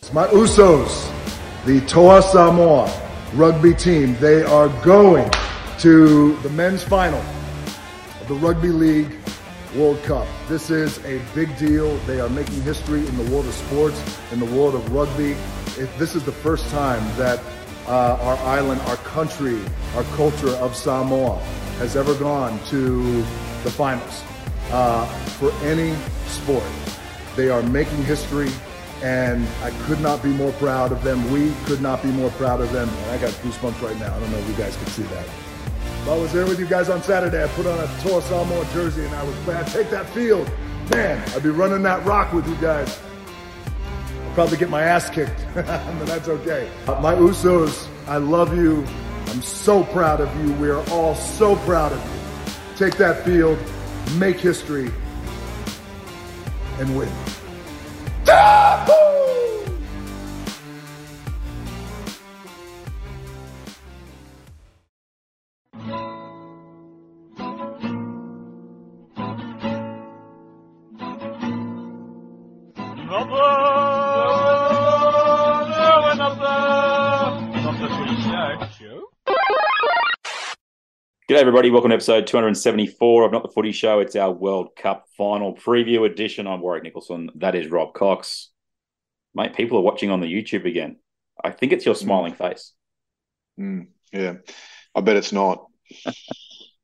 It's my Usos, the Toa Samoa rugby team. They are going to the men's final of the Rugby League World Cup. This is a big deal. They are making history in the world of sports, in the world of rugby. If this is the first time that uh, our island, our country, our culture of Samoa has ever gone to the finals uh, for any sport. They are making history, and I could not be more proud of them. We could not be more proud of them. And I got goosebumps right now. I don't know if you guys can see that. If I was there with you guys on Saturday, I put on a Toa Samoa jersey and I was glad take that field. Man, I'd be running that rock with you guys. I'll probably get my ass kicked, but that's okay. Uh, my Usos, I love you. I'm so proud of you. We are all so proud of you. Take that field, make history, and win. G'day, everybody. Welcome to episode 274 of Not the Footy Show. It's our World Cup final preview edition. I'm Warwick Nicholson. That is Rob Cox. Mate, people are watching on the YouTube again. I think it's your smiling face. Mm, yeah, I bet it's not.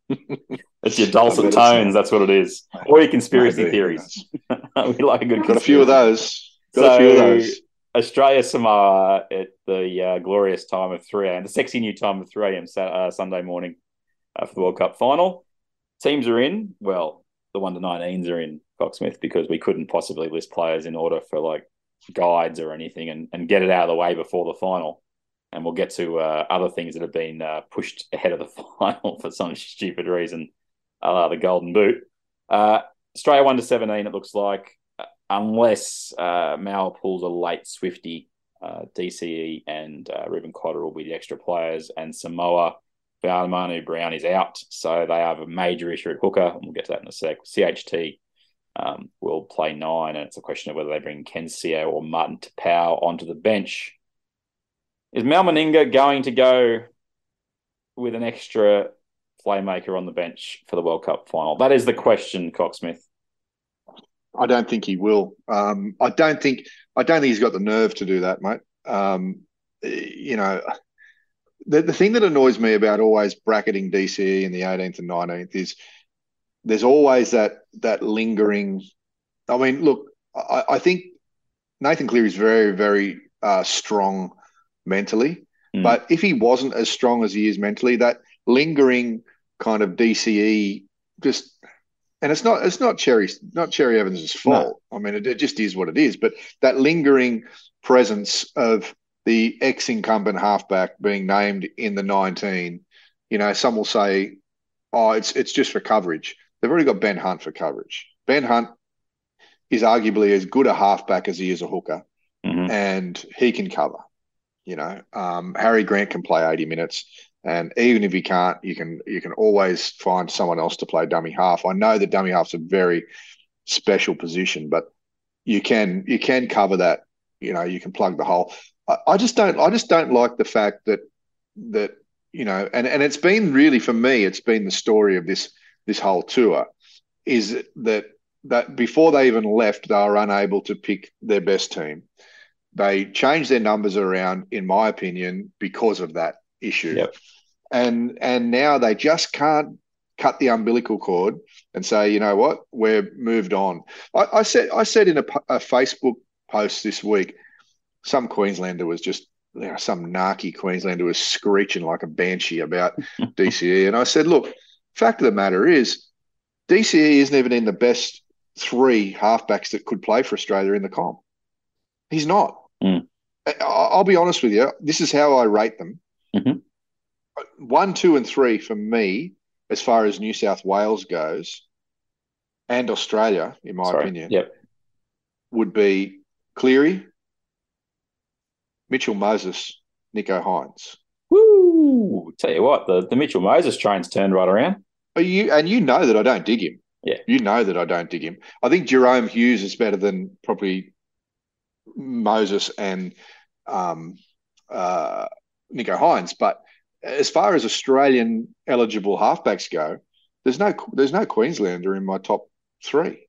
It's your dulcet tones. That's what it is. Or your conspiracy Maybe. theories. we like a good Got a few of those. Got a few of those. Australia Samoa at the uh, glorious time of 3 a.m., the sexy new time of 3 a.m. Sa- uh, Sunday morning uh, for the World Cup final. Teams are in. Well, the 1 to 19s are in Cocksmith because we couldn't possibly list players in order for like guides or anything and, and get it out of the way before the final. And we'll get to uh, other things that have been uh, pushed ahead of the final for some stupid reason, uh, the Golden Boot. Uh, Australia 1 to 17, it looks like unless uh, pulls a late Swifty, uh, DCE and uh, Ruben Cotter will be the extra players, and Samoa, Manu Brown is out, so they have a major issue at hooker, and we'll get to that in a sec. CHT um, will play nine, and it's a question of whether they bring Ken Sio or Martin Taupau onto the bench. Is Mal Meninga going to go with an extra playmaker on the bench for the World Cup final? That is the question, Cocksmith. I don't think he will. Um, I don't think. I don't think he's got the nerve to do that, mate. Um, you know, the the thing that annoys me about always bracketing DCE in the 18th and 19th is there's always that that lingering. I mean, look, I, I think Nathan Cleary is very, very uh, strong mentally, Mm. but if he wasn't as strong as he is mentally, that lingering kind of DCE just and it's not it's not Cherry not Cherry Evans's fault. I mean, it, it just is what it is. But that lingering presence of the ex incumbent halfback being named in the 19, you know, some will say, oh, it's it's just for coverage. They've already got Ben Hunt for coverage. Ben Hunt is arguably as good a halfback as he is a hooker, Mhm. and he can cover. You know, um, Harry Grant can play 80 minutes. And even if he can't, you can you can always find someone else to play dummy half. I know that dummy half's a very special position, but you can you can cover that. You know, you can plug the hole. I, I just don't I just don't like the fact that that you know, and and it's been really for me, it's been the story of this this whole tour, is that that before they even left, they were unable to pick their best team. They changed their numbers around, in my opinion, because of that issue Yep. and and now they just can't cut the umbilical cord and say, you know what, we're moved on. I, I said I said in a, a Facebook post this week, some Queenslander was just you know, some narky Queenslander was screeching like a banshee about DCE, and I said, look, fact of the matter is, DCE isn't even in the best three halfbacks that could play for Australia in the comp. He's not. Mm. I'll be honest with you. This is how I rate them Mhm. one, two, and three for me, as far as New South Wales goes, and Australia, in my Sorry. opinion, Yep. would be Cleary, Mitchell Moses, Nicho Hynes. Woo! Tell you what, the, the Mitchell Moses train's turned right around. Are you and you know that I don't dig him. Yeah. You know that I don't dig him. I think Jahrome Hughes is better than probably Moses and um, uh, Nicho Hynes. But as far as Australian eligible halfbacks go, there's no there's no Queenslander in my top three.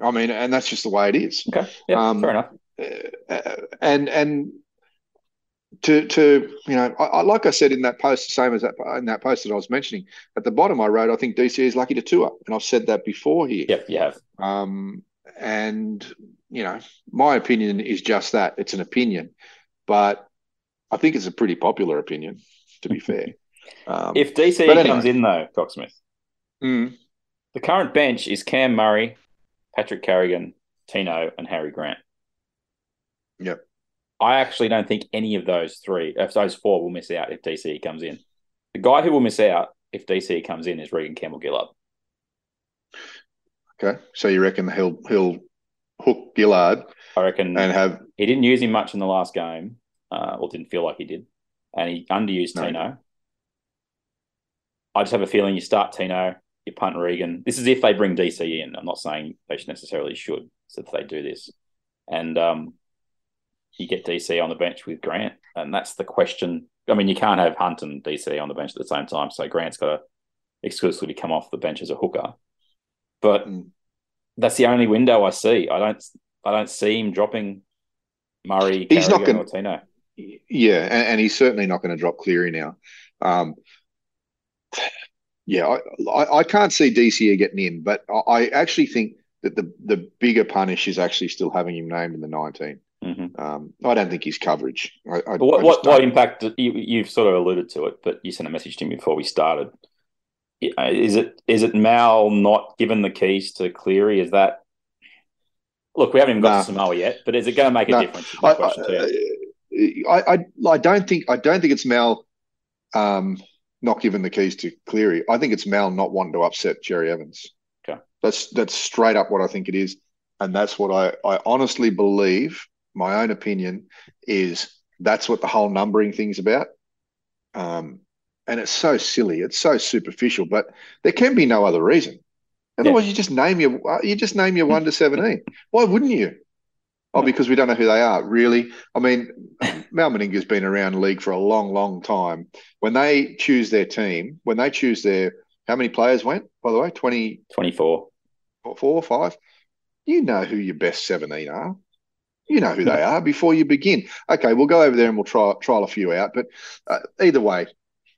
I mean, and that's just the way it is. Okay, yeah, Um, fair enough. Uh, and and to to you know, I, I, like I said in that post, same as that in that post that I was mentioning at the bottom, I wrote, I think DC is lucky to tour, and I've said that before here. Yep, you have. Um, and you know, my opinion is just that it's an opinion, but I think it's a pretty popular opinion, to be fair. Um, If DC anyway. comes in though, Cocksmith, mm, the current bench is Cam Murray, Patrick Carrigan, Tino, and Harry Grant. Yep. I actually don't think any of those three, if those four, will miss out if DC comes in. The guy who will miss out if DC comes in is Reagan Campbell Gillard. okay, so you reckon he'll he'll hook Gillard I reckon and have he didn't use him much in the last game, uh, or didn't feel like he did, and he underused No. Tino. I just have a feeling you start Tino, you punt Reagan. This is if they bring DC in. I'm not saying they necessarily should, so if they do this, and um, you get DC on the bench with Grant, and that's the question. I mean, you can't have Hunt and DC on the bench at the same time, so Grant's got to exclusively come off the bench as a hooker. But Mm. that's the only window I see. I don't. I don't see him dropping Murray. He's not gonna-. Yeah, and, and he's certainly not going to drop Cleary now. Um, yeah, I, I, I can't see DCE getting in, but I, I actually think that the the bigger punish is actually still having him named in the 19. Mhm. Um, I don't think his coverage. I, I, what I what, what impact? You, you've sort of alluded to it, but you sent a message to me before we started. Is it is it Mal not given the keys to Cleary? Is that look? We haven't even got to Samoa yet, but is it going to make a No, difference? My I, question to you. I, I don't think I don't think it's Mal um, not giving the keys to Cleary. I think it's Mal not wanting to upset Cherry Evans. Okay. That's that's straight up what I think it is, and that's what I, I honestly believe. My own opinion is that's what the whole numbering thing's about. Um, and it's so silly, it's so superficial, but there can be no other reason. Otherwise, you just name your you just name your one to seventeen. Why wouldn't you? Oh, because we don't know who they are. Really? I mean, Mal Meninga's been around the league for a long, long time. When they choose their team, when they choose their how many players went, by the way, 24 Twenty four. or five, you know who your best 17 are. You know who they are before you begin. Okay, we'll go over there and we'll try trial a few out. But uh, either way,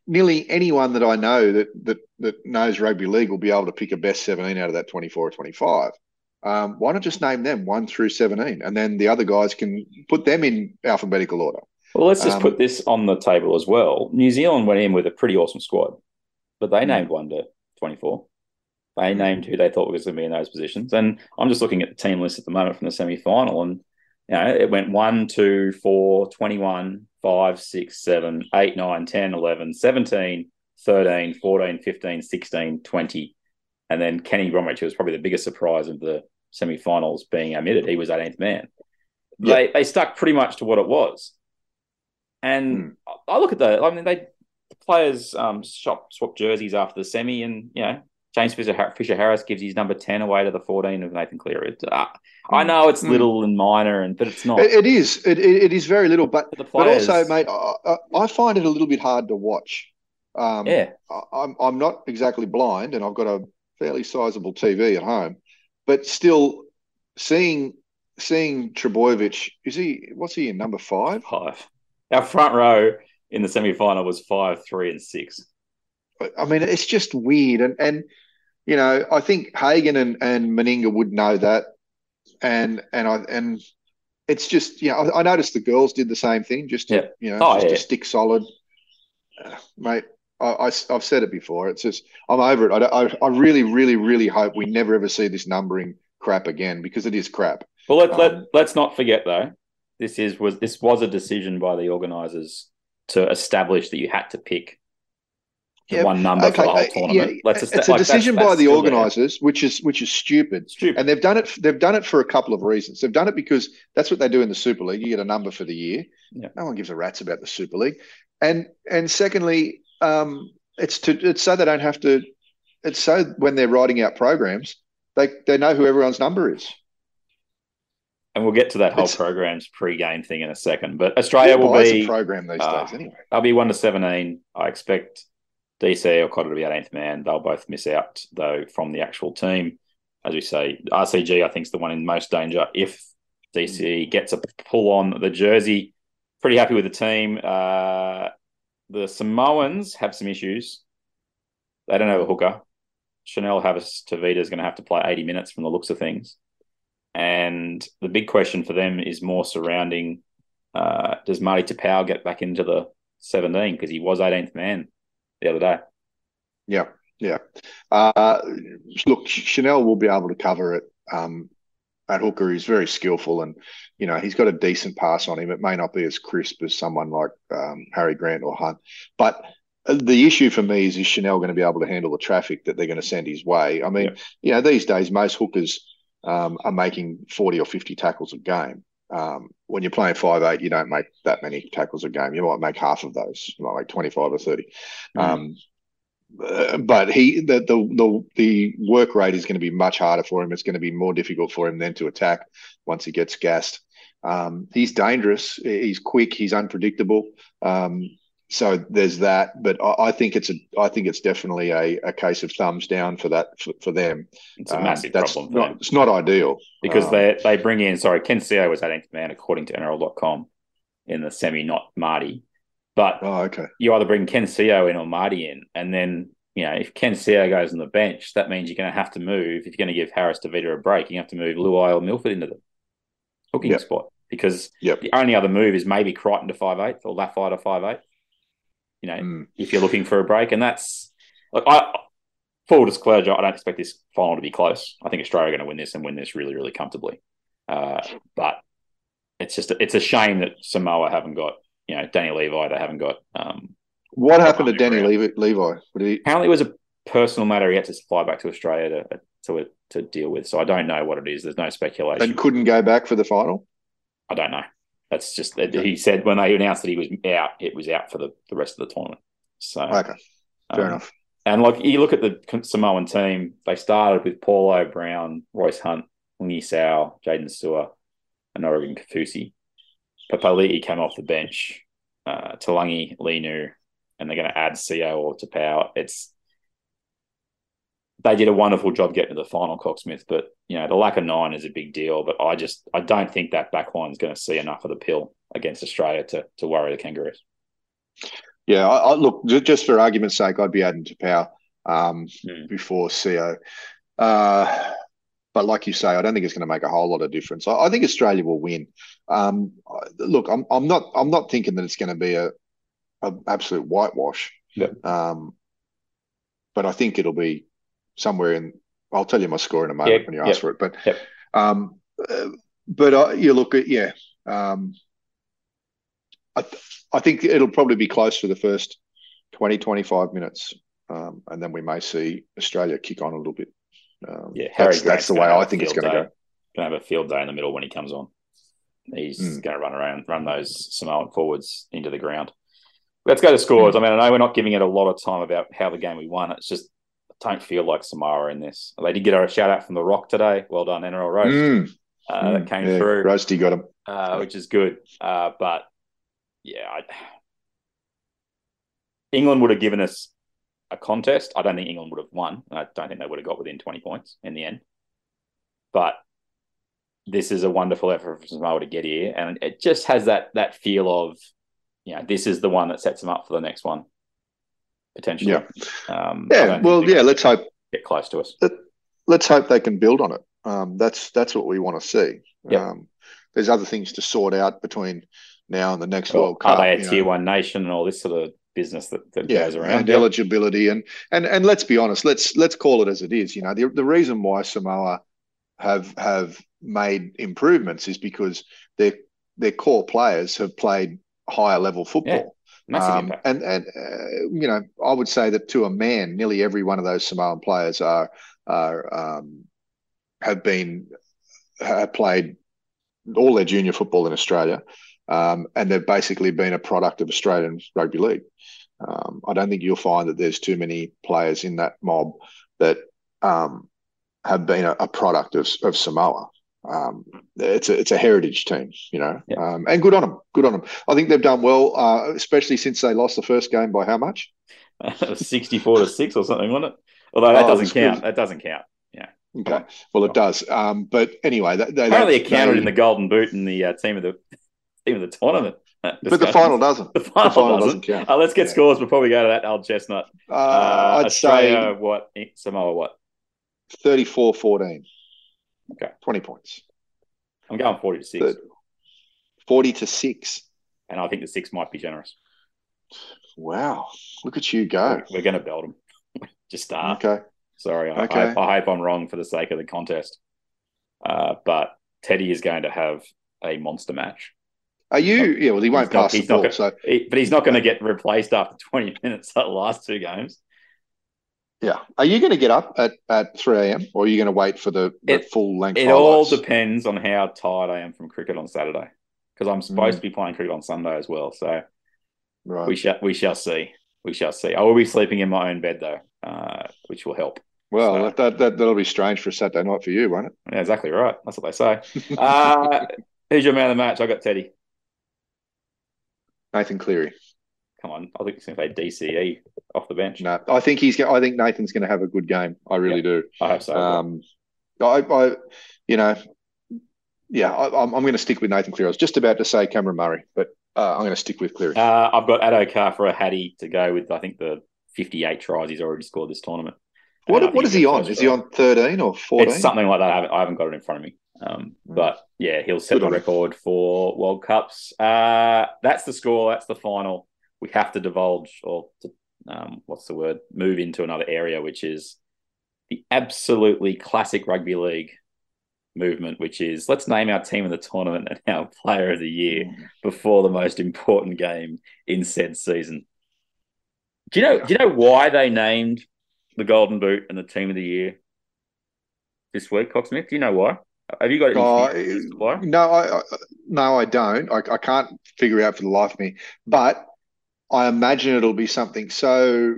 nearly anyone that I know that that that knows rugby league will be able to pick a best 17 out of that 24 or 25. Um, why not just name them one through 17, and then the other guys can put them in alphabetical order. Well, let's just Um, put this on the table as well. New Zealand went in with a pretty awesome squad, but they Mm. named one to twenty four. They Mm. named who they thought was going to be in those positions, and I'm just looking at the team list at the moment from the semi final, and you know it went 1, 2, 4, 21, 5, 6, 7, 8, 9, 10, 11, 17, 13, 14, 15, 16, 20. And then Kenny Bromwich, who was probably the biggest surprise of the semi finals being omitted, he was 18th man. They, they stuck pretty much to what it was. And I look at the, I mean, they the players um, shop swap jerseys after the semi, and you know, James Fisher, Fisher Harris gives his number 10 away to the 14 of Nathan Cleary. It, uh, I know it's Mm. little and minor, and but it's not. It, it is. It, it, is very little, but But also, mate, I, I, find it a little bit hard to watch. Um, yeah, I, I'm I'm not exactly blind, and I've got a fairly sizable TV at home, but still seeing seeing Trbojevic is he what's he in number five? five. Our front row in the semi final was five, three, and six. I mean, it's just weird, and and you know, I think Hagen and and Meninga would know that, and and I and it's just you know, I, I noticed the girls did the same thing, just to Yeah. you know, Oh, just yeah. to stick solid, Uh, mate. I, I have said it before. It's just I'm over it. I, I I really really really hope we never ever see this numbering crap again because it is crap. Well, let, let Um, let's not forget though, this is was this was a decision by the organisers to establish that you had to pick Yeah, one number for the whole uh, tournament. yeah, let's it's a like, decision that's by the organisers, which is which is stupid. Stupid. And they've done it. They've done it for a couple of reasons. They've done it because that's what they do in the Super League. You get a number for the year. Yeah. No one gives a rat's about the Super League. And and secondly, um, it's to it's so they don't have to. it's so when they're writing out programs, they they know who everyone's number is. And we'll get to that whole it's, program's pre-game thing in a second. But Australia will be a program these uh, days anyway. They'll be one to seventeen. I expect DC or Cotter to be 18th man. They'll both miss out though from the actual team. As we say, RCG I think is the one in most danger if DC gets a pull on the jersey. Pretty happy with the team. Uh, the Samoans have some issues. They don't have a hooker. Chanel Harris Tavita is going to have to play 80 minutes from the looks of things. And the big question for them is more surrounding uh, does Marty Taupau get back into the 17 because he was 18th man the other day. Yeah, yeah. Uh, look, Chanel will be able to cover it. Um, at hooker, he's very skillful, and you know he's got a decent pass on him. It may not be as crisp as someone like um, Harry Grant or Hunt, but the issue for me is is Chanel going to be able to handle the traffic that they're going to send his way? I mean, yeah. you know, these days most hookers um, are making forty or fifty tackles a game. Um, when you're playing five eight, you don't make that many tackles a game. You might make half of those, you might make twenty five or 30 mm. um, uh, but he the, the the the work rate is going to be much harder for him. It's going to be more difficult for him then to attack once he gets gassed. Um, he's dangerous. He's quick. He's unpredictable. Um, so there's that, but I, I, think it's a I think it's definitely a, a case of thumbs down for that for, for them. It's a um, massive problem. Not, it's not ideal because um, they they bring in sorry Ken Sio was 18th man according to NRL.com in the semi, not Marty. But oh, okay. you either bring Ken Sio in or Marty in, and then you know if Ken Sio goes on the bench, that means you're going to have to move. If you're going to give Harris Tavita a break, you have to move Luai or Milford into the hooking yep. spot because yep. the only other move is maybe Crichton to five eight or Lafai to five eight you know, mm. if you're looking for a break. And that's like I full disclosure, I don't expect this final to be close. I think Australia are going to win this and win this really, really comfortably. Uh, but it's just a, it's a shame that Samoa haven't got you know Danny Levi. They haven't got. Um, what happened to Danny Levi? Levi? He... Apparently, it was a personal matter. He had to fly back to Australia to to to deal with. So I don't know what it is. There's no speculation. And couldn't go back for the final. I don't know. That's just that he said when they announced that he was out, it was out for the, the rest of the tournament. So okay, fair um, enough. And like you look at the Samoan team, they started with Paulo Brown, Royce Hunt, Lingy Sau, Jaydn Su'A, and Oregon Kaufusi. Papali'i came off the bench, uh, Taulagi, Linu, and they're going to add Sio or Taupau. It's they did a wonderful job getting to the final, Cocksmith. But you know, the lack of nine is a big deal. But I just I don't think that backline is going to see enough of the pill against Australia to to worry the Kangaroos. Yeah, I, I look just for argument's sake, I'd be adding Taupau um, mm. before Sio. Uh, but like you say, I don't think it's going to make a whole lot of difference. I, I think Australia will win. Um, look, I'm, I'm not I'm not thinking that it's going to be a, a absolute whitewash. Yep. Um, but I think it'll be somewhere in. I'll tell you my score in a moment yep, when you ask yep, for it. But yep. um, uh, but uh, you look at yeah. Um, I th- I think it'll probably be close for the first 20, 25 minutes, um, and then we may see Australia kick on a little bit. Um, yeah, Harry that's, that's the way I think it's going to go. Going to have a field day in the middle when he comes on. He's mm. going to run around, run those Samoan forwards into the ground. Let's go to scores. Mm. I mean, I know we're not giving it a lot of time about how the game we won. It's just don't feel like Samara in this. They did get a shout out from The Rock today. Well done, NRL Roast. Mm. Uh, mm. That came yeah, through. Roasty got him. Uh, which is good. Uh, but yeah, I... England would have given us a contest. I don't think England would have won. I don't think they would have got within 20 points in the end. But this is a wonderful effort for Samoa to get here. And it just has that that feel of, you know, this is the one that sets them up for the next one potentially. Yeah. Um, yeah. Well, yeah. Let's hope get close to us. Let, us hope they can build on it. Um, that's that's what we want to see. Yep. Um, there's other things to sort out between now and the next well, World Cup. Are they a tier know. one nation and all this sort of business that, that yeah, goes around? And eligibility and and and let's be honest. Let's let's call it as it is. You know, the the reason why Samoa have have made improvements is because their their core players have played higher level football. Massive um, impact. And and uh, you know, I would say that to a man, nearly every one of those Samoan players are are um, have been have played all their junior football in Australia, um, and they've basically been a product of Australian rugby league. Um, I don't think you'll find that there's too many players in that mob that um, have been a, a product of, of Samoa. Um, it's a it's a heritage team, you know, Yeah. um, and good on them. Good on them. I think they've done well, uh, especially since they lost the first game by how much? sixty-four to six or something, wasn't it? Although that Oh, doesn't count. good. That doesn't count. Yeah. Okay, well it does. Um, but anyway, they, they, Apparently, they- it counted they- in the Golden Boot and the uh, team of the team of the tournament. but the final doesn't. The final, final doesn't. doesn't count. Uh, let's get Yeah. scores before we go to that old chestnut. Uh, Uh, I'd Australia, say what? Samoa, what? 34-14. Okay. 20 points. I'm going 40 to 6. Third. 40 to 6. And I think the 6 might be generous. Wow. Look at you go. We're going to belt them. Just start. Okay. Sorry. I, Okay. I, I hope I'm wrong for the sake of the contest. Uh, but Teddy is going to have a monster match. Are you? Yeah, well, he won't He's not- pass the he's not gonna- So, He- but he's not going to get replaced after 20 minutes like the last two games. Yeah. Are you going to get up at, at 3 a.m. or are you going to wait for the, the It- full length of It all depends on how tired I am from cricket on Saturday. Because I'm supposed Mm. to be playing cricket on Sunday as well. So Right. we shall we shall see. We shall see. I will be sleeping in my own bed though, uh, which will help. well, so- that, that, that, that'll be strange for a Saturday night for you, won't it? Yeah, exactly right. That's what they say. Uh, who's your man of the match? I got Teddy. Nathan Cleary. Come on, I think he's going to play DCE off the bench. No, I think he's. I think Nathan's going to have a good game. I really do. I hope so. Um, I, I, you know, yeah, I, I'm, I'm going to stick with Nathan Cleary. I was just about to say Cameron Murray, but uh, I'm going to stick with Cleary. uh, I've got Addo Carr for a Hattie to go with. I think the 58 tries he's already scored this tournament. What what is he on? Is he on 13 or 14? It's something like that. I haven't, I haven't got it in front of me. Um, Mm. but yeah, he'll set Good the record for World Cups. Uh, that's the score. That's the final. We have to divulge or to, um, what's the word? Move into another area, which is the absolutely classic rugby league movement, which is let's name our team of the tournament and our player of the year before the most important game in said season. Do you know? Do you know why they named the Golden Boot and the team of the year this week, Cocksmith? Do you know why? Have you got any Oh, theories as to why? No, I, I no, I don't. I, I can't figure it out for the life of me. But I imagine it'll be something so.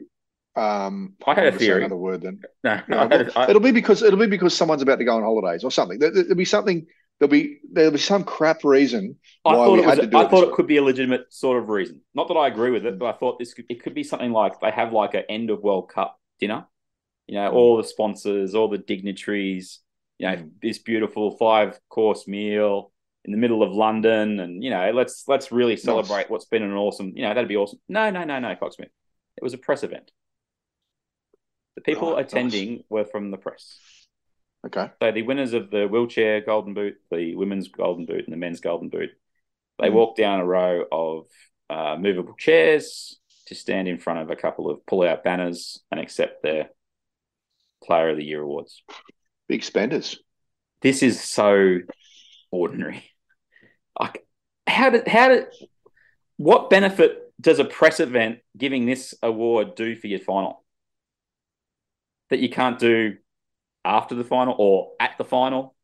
Um, I had a theory. Another word then. No, had- I- It'll be because it'll be because someone's about to go on holidays or something. There, will be something. There'll be there'll be some crap reason I why thought it was. I it thought it could be a legitimate sort of reason. Not that I agree with it, but I thought this could, it could be something like they have like an end of World Cup dinner. You know, Mm. all the sponsors, all the dignitaries. You know, Mm. this beautiful five course meal in the middle of London, and you know, let's let's really celebrate what's been an awesome. You know, that'd be awesome. No, no, no, no, Cocksmith. It was a press event. The people Right, attending were from the press. Okay. So the winners of the wheelchair golden boot, the women's golden boot, and the men's golden boot, they Mm. walk down a row of uh, movable chairs to stand in front of a couple of pull-out banners and accept their Player of the Year awards. Big spenders. This is so ordinary. Like, how did how did what benefit does a press event giving this award do for your final? That you can't do after the final or at the final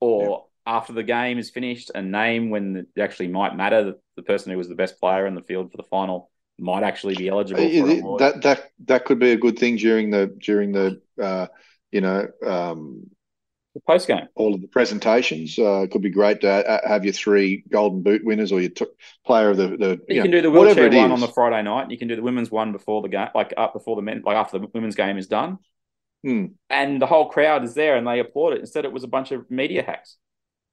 or after the game is finished and name when it actually might matter that the person who was the best player in the field for the final might actually be eligible award. That that that could be a good thing during the during the uh, you know um, the post game. all of the presentations. Uh, it could be great to have your three golden boot winners or your t- player of the the You, you can know, do the whatever wheelchair one is. on the Friday night. You can do the women's one before the game, like up before the men, like after the women's game is done. Hmm. And the whole crowd is there and they applaud it. Instead, it was a bunch of media hacks.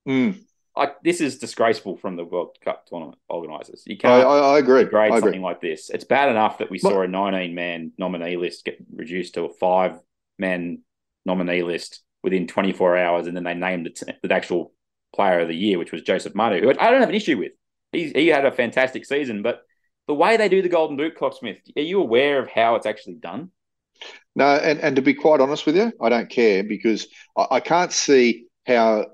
Mm. Like this is disgraceful from the World Cup tournament organisers. You I, can't I, I agree. grade I agree. something like this. It's bad enough that we Well- saw a 19 man nominee list get reduced to a five man nominee list within 24 hours, and then they named the, t- the actual player of the year, which was Joseph Manu, who I don't have an issue with. He, he had a fantastic season, but the way they do the Golden Boot, Cocksmith, are you aware of how it's actually done? No, and, and to be quite honest with you, I don't care because I, I can't see how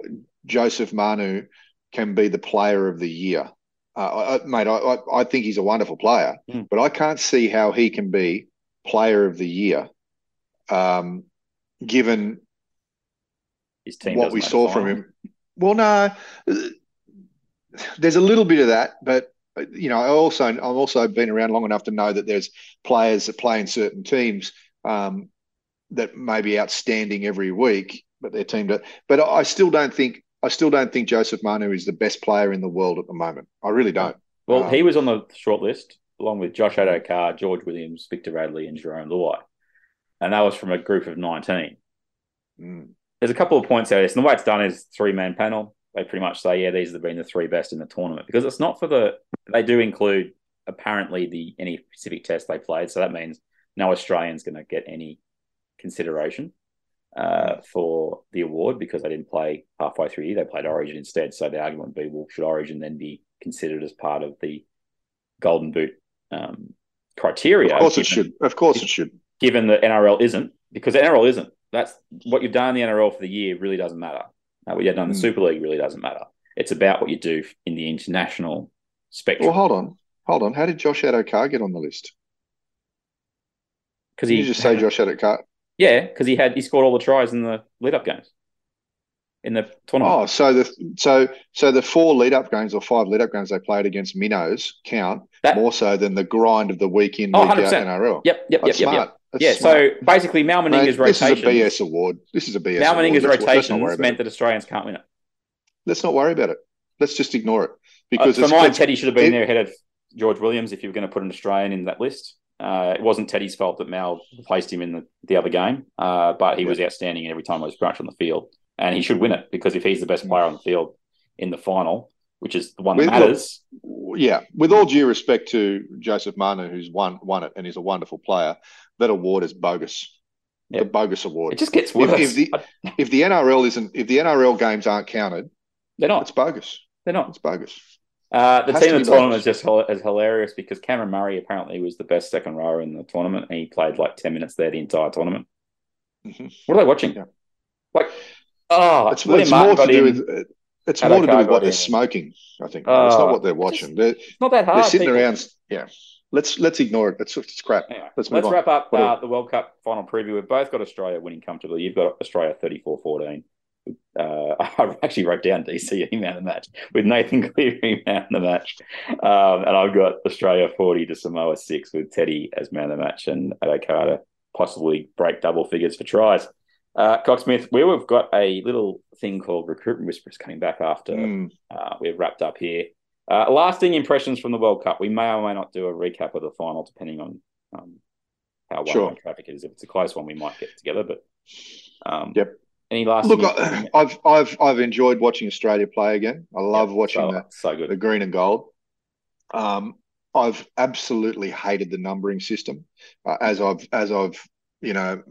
Joseph Manu can be the player of the year. Uh, I, mate, I, I, I think he's a wonderful player, Mm. but I can't see how he can be player of the year, um, given His team what we saw from him. Well, no, there's a little bit of that, but you know, I also I've also been around long enough to know that there's players that play in certain teams um, that may be outstanding every week, but their team. But I still don't think I still don't think Joseph Manu is the best player in the world at the moment. I really don't. Well, um, he was on the short list along with Josh Addo-Carr, George Williams, Victor Radley, and Jarome Luai, and that was from a group of nineteen. Mm. There's a couple of points out of this, and the way it's done is three man panel. They pretty much say, yeah, these have been the three best in the tournament because it's not for the. They do include apparently the any specific test they played, so that means no Australian's going to get any consideration uh, for the award because they didn't play halfway through the year. They played Origin instead. So the argument would be, well, should Origin then be considered as part of the Golden Boot um, criteria? Of course given, it should. Of course it should. Given that NRL isn't, because NRL isn't. That's what you've done in the NRL for the year really doesn't matter. Uh, what you've done in the mm. Super League really doesn't matter. It's about what you do in the international spectrum. Well, hold on. Hold on. How did Josh Addo-Carr get on the list? Because he you just say Josh Addo-Carr. Yeah, because he had he scored all the tries in the lead up games in the tournament. Oh, so the so so the four lead up games or five lead up games they played against minnows count that, more so than the grind of the week in, oh, week 100%. out NRL. Yep, yep, That's yep, smart. yep. That's yeah, smart. so basically Mal Meninga's rotation. This is a BS award. This is a BS Mal Meninga's rotations meant that Australians can't win it. Let's not worry about it. Let's just ignore it. Because uh, for mine, Teddy should have been it, there ahead of George Williams if you were going to put an Australian in that list. Uh, it wasn't Teddy's fault that Mal placed him in the, the other game, uh, but he yeah. was outstanding every time he was scratched on the field. And he should win it because if he's the best player on the field in the final, which is the one that with, matters. Look, yeah, with all due respect to Joseph Manu, who's won won it and is a wonderful player, that award is bogus. Yep. The bogus award. It just gets worse. If, if, the if the NRL isn't if the NRL games aren't counted, they're not. It's bogus. They're not. It's bogus. Uh, the team in the tournament is just is hilarious because Cameron Murray apparently was the best second rower in the tournament. And he played like 10 minutes there the entire tournament. Mm-hmm. What are they watching? Yeah. Like, oh, it's, it's more to do with it's more to do with what they're smoking. I think oh, it's not what they're watching. They're, not that hard. They're sitting people. around. Yeah, let's let's ignore it. It's, it's crap. Anyway, let's let's wrap up uh, the World Cup final preview. We've both got Australia winning comfortably. You've got Australia 34-14 uh, I actually wrote down DC man of the match with Nathan Cleary man of the match, um, and I've got Australia forty to Samoa six with Teddy as man of the match and Addo-Carr possibly break double figures for tries. Uh, Cocksmith, we have got a little thing called recruitment whispers coming back after mm. uh, we've wrapped up here. Uh, lasting impressions from the World Cup. We may or may not do a recap of the final, depending on um, how well sure. traffic is. If it's a close one, we might get together. But um, yep. Any last look? I, have I've I've enjoyed watching Australia play again. I love yep, watching so, the, so good. the green and gold. Um, I've absolutely hated the numbering system, uh, as I've as I've you know,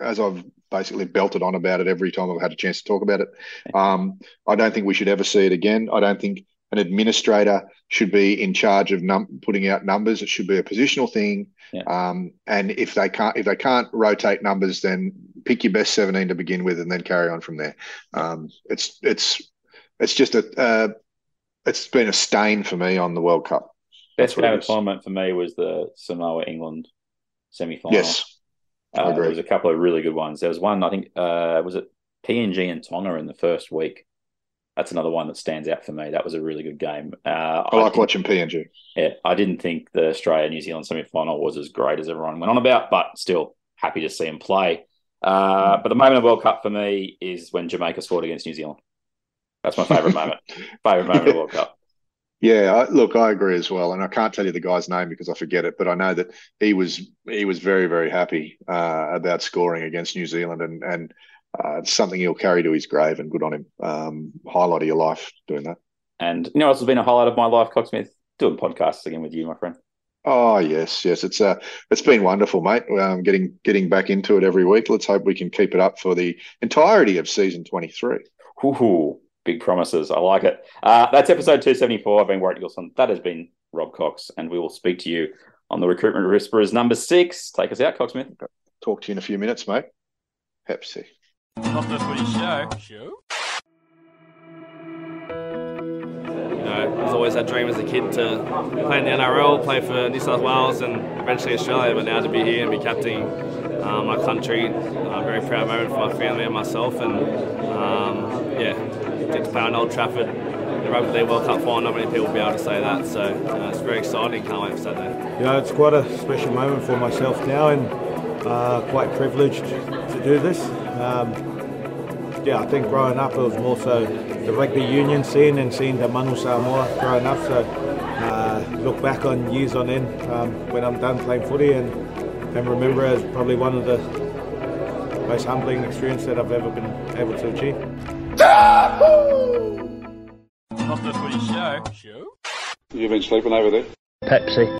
as I've basically belted on about it every time I've had a chance to talk about it. Um, I don't think we should ever see it again. I don't think an administrator should be in charge of num- putting out numbers. It should be a positional thing. Yeah. Um, and if they can't if they can't rotate numbers, then pick your best seventeen to begin with, and then carry on from there. Um, it's it's it's just a uh, it's been a stain for me on the World Cup. Best game of tournament for me was the Samoa England semi final. Yes, uh, there was a couple of really good ones. There was one I think uh, was it PNG and Tonga in the first week that's another one that stands out for me. That was a really good game. Uh, I, I like watching PNG. Yeah, I didn't think the Australia New Zealand semi final was as great as everyone went on about, but still happy to see him play. Uh, but the moment of World Cup for me is when Jamaica scored against New Zealand. That's my favourite moment. Favourite moment of World Cup. Yeah, I, look, I agree as well, and I can't tell you the guy's name because I forget it, but I know that he was he was very very happy uh, about scoring against New Zealand, and and uh, it's something he'll carry to his grave, and good on him. Um, highlight of your life doing that. And you know, it's been a highlight of my life, Cocksmith, doing podcasts again with you, my friend. Oh yes, yes, it's uh, it's been wonderful, mate. Um, getting getting back into it every week. Let's hope we can keep it up for the entirety of season twenty three. Big promises. I like it. Uh, that's episode two seventy four. I've been Warwick Gilson. That has been Rob Cox, and we will speak to you on the recruitment whisperers number six. Take us out, Cocksmith. Talk to you in a few minutes, mate. Pepsi. Not this week's show. Show? You know, I was always that dream as a kid to play in the NRL, play for New South Wales and eventually Australia, but now to be here and be captaining um, my country, a very proud moment for my family and myself. And um, yeah, get to play on Old Trafford the Rugby League World Cup final. Not many people will be able to say that, so uh, it's very exciting. Can't wait for Saturday. Yeah, it's quite a special moment for myself now, and uh, quite privileged to do this. Um, yeah, I think growing up it was more so the rugby union scene and seeing the Manu Samoa growing up. So uh, look back on years on end um, when I'm done playing footy and, and remember as probably one of the most humbling experience that I've ever been able to achieve. Off the footy show. Show? You've been sleeping over there? Pepsi.